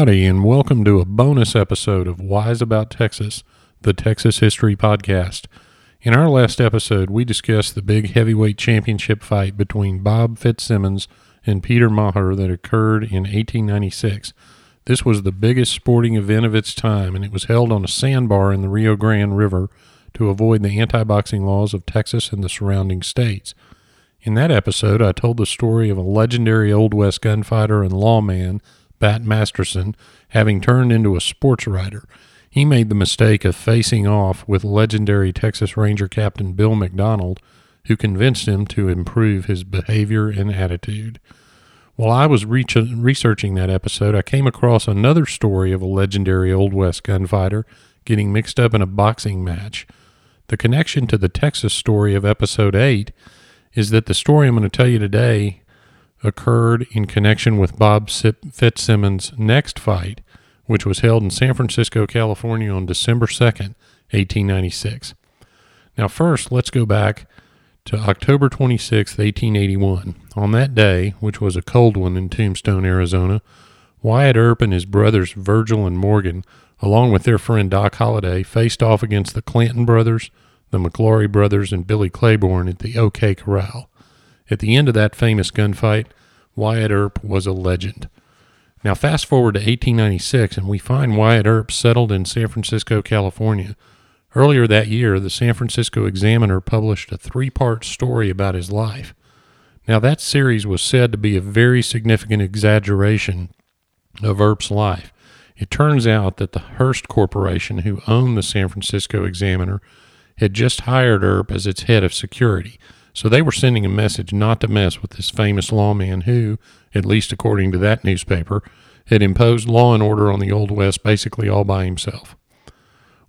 Howdy, and welcome to a bonus episode of Wise About Texas, the Texas History Podcast. In our last episode, we discussed the big heavyweight championship fight between Bob Fitzsimmons and Peter Maher that occurred in 1896. This was the biggest sporting event of its time, and it was held on a sandbar in the Rio Grande River to avoid the anti boxing laws of Texas and the surrounding states. In that episode, I told the story of a legendary Old West gunfighter and lawman, Bat Masterson, having turned into a sports writer. He made the mistake of facing off with legendary Texas Ranger Captain Bill McDonald, who convinced him to improve his behavior and attitude. While I was reach- researching that episode, I came across another story of a legendary Old West gunfighter getting mixed up in a boxing match. The connection to the Texas story of episode 8 is that the story I'm going to tell you today occurred in connection with Bob Fitzsimmons' next fight, which was held in San Francisco, California on December 2nd, 1896. Now, first, let's go back to October 26, 1881. On that day, which was a cold one in Tombstone, Arizona, Wyatt Earp and his brothers Virgil and Morgan, along with their friend Doc Holliday, faced off against the Clanton brothers, the McLaury brothers, and Billy Claiborne at the OK Corral. At the end of that famous gunfight, Wyatt Earp was a legend. Now, fast forward to 1896, and we find Wyatt Earp settled in San Francisco, California. Earlier that year, the San Francisco Examiner published a three part story about his life. Now, that series was said to be a very significant exaggeration of Earp's life. It turns out that the Hearst Corporation, who owned the San Francisco Examiner, had just hired Earp as its head of security. So they were sending a message not to mess with this famous lawman who, at least according to that newspaper, had imposed law and order on the Old West basically all by himself.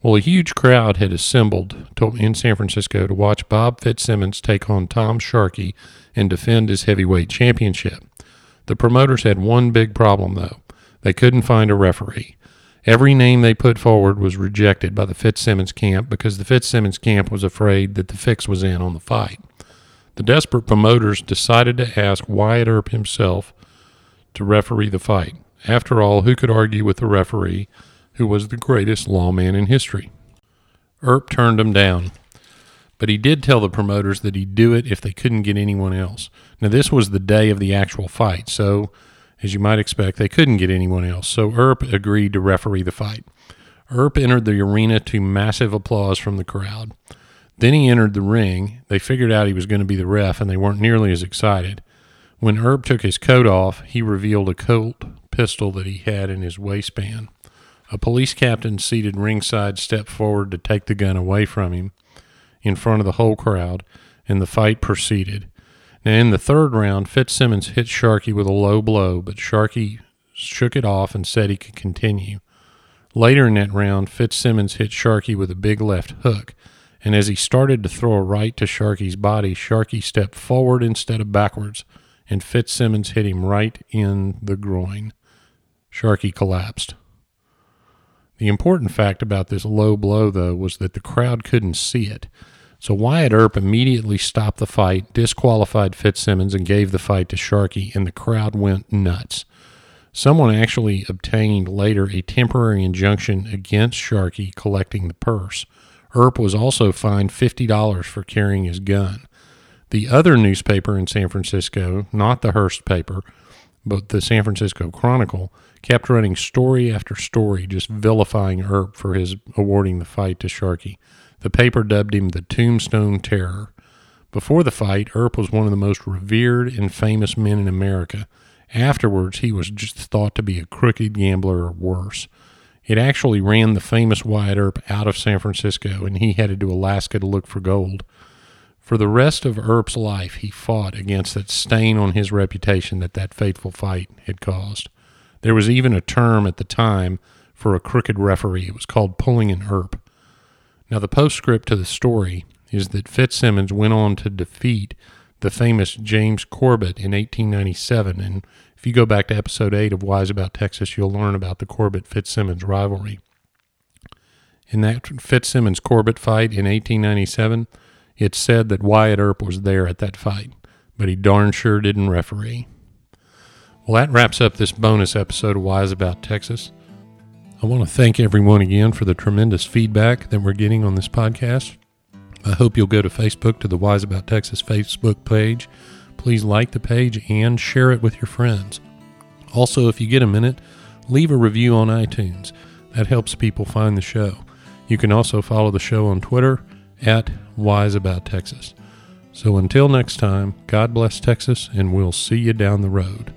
Well, a huge crowd had assembled in San Francisco to watch Bob Fitzsimmons take on Tom Sharkey and defend his heavyweight championship. The promoters had one big problem, though. They couldn't find a referee. Every name they put forward was rejected by the Fitzsimmons camp because the Fitzsimmons camp was afraid that the fix was in on the fight. The desperate promoters decided to ask Wyatt Earp himself to referee the fight. After all, who could argue with the referee who was the greatest lawman in history? Earp turned him down, but he did tell the promoters that he'd do it if they couldn't get anyone else. Now, this was the day of the actual fight, so as you might expect, they couldn't get anyone else. So Earp agreed to referee the fight. Earp entered the arena to massive applause from the crowd. Then he entered the ring. They figured out he was going to be the ref, and they weren't nearly as excited. When Earp took his coat off, he revealed a Colt pistol that he had in his waistband. A police captain seated ringside stepped forward to take the gun away from him in front of the whole crowd, and the fight proceeded. Now, in the third round, Fitzsimmons hit Sharkey with a low blow, but Sharkey shook it off and said he could continue. Later in that round, Fitzsimmons hit Sharkey with a big left hook and as he started to throw a right to Sharkey's body, Sharkey stepped forward instead of backwards, and Fitzsimmons hit him right in the groin. Sharkey collapsed. The important fact about this low blow, though, was that the crowd couldn't see it. So Wyatt Earp immediately stopped the fight, disqualified Fitzsimmons, and gave the fight to Sharkey, and the crowd went nuts. Someone actually obtained later a temporary injunction against Sharkey collecting the purse. Earp was also fined $50 for carrying his gun. The other newspaper in San Francisco, not the Hearst paper, but the San Francisco Chronicle, kept running story after story just vilifying Earp for his awarding the fight to Sharkey. The paper dubbed him the Tombstone Terror. Before the fight, Earp was one of the most revered and famous men in America. Afterwards, he was just thought to be a crooked gambler or worse. It actually ran the famous Wyatt Earp out of San Francisco, and he headed to Alaska to look for gold. For the rest of Earp's life, he fought against that stain on his reputation that that fateful fight had caused. There was even a term at the time for a crooked referee. It was called pulling an Earp. Now, the postscript to the story is that Fitzsimmons went on to defeat the famous James Corbett in 1897 and if you go back to episode 8 of Wise About Texas, you'll learn about the Corbett Fitzsimmons rivalry. In that Fitzsimmons Corbett fight in 1897, it's said that Wyatt Earp was there at that fight, but he darn sure didn't referee. Well, that wraps up this bonus episode of Wise About Texas. I want to thank everyone again for the tremendous feedback that we're getting on this podcast. I hope you'll go to Facebook to the Wise About Texas Facebook page. Please like the page and share it with your friends. Also, if you get a minute, leave a review on iTunes. That helps people find the show. You can also follow the show on Twitter at Wise About Texas. So until next time, God bless Texas, and we'll see you down the road.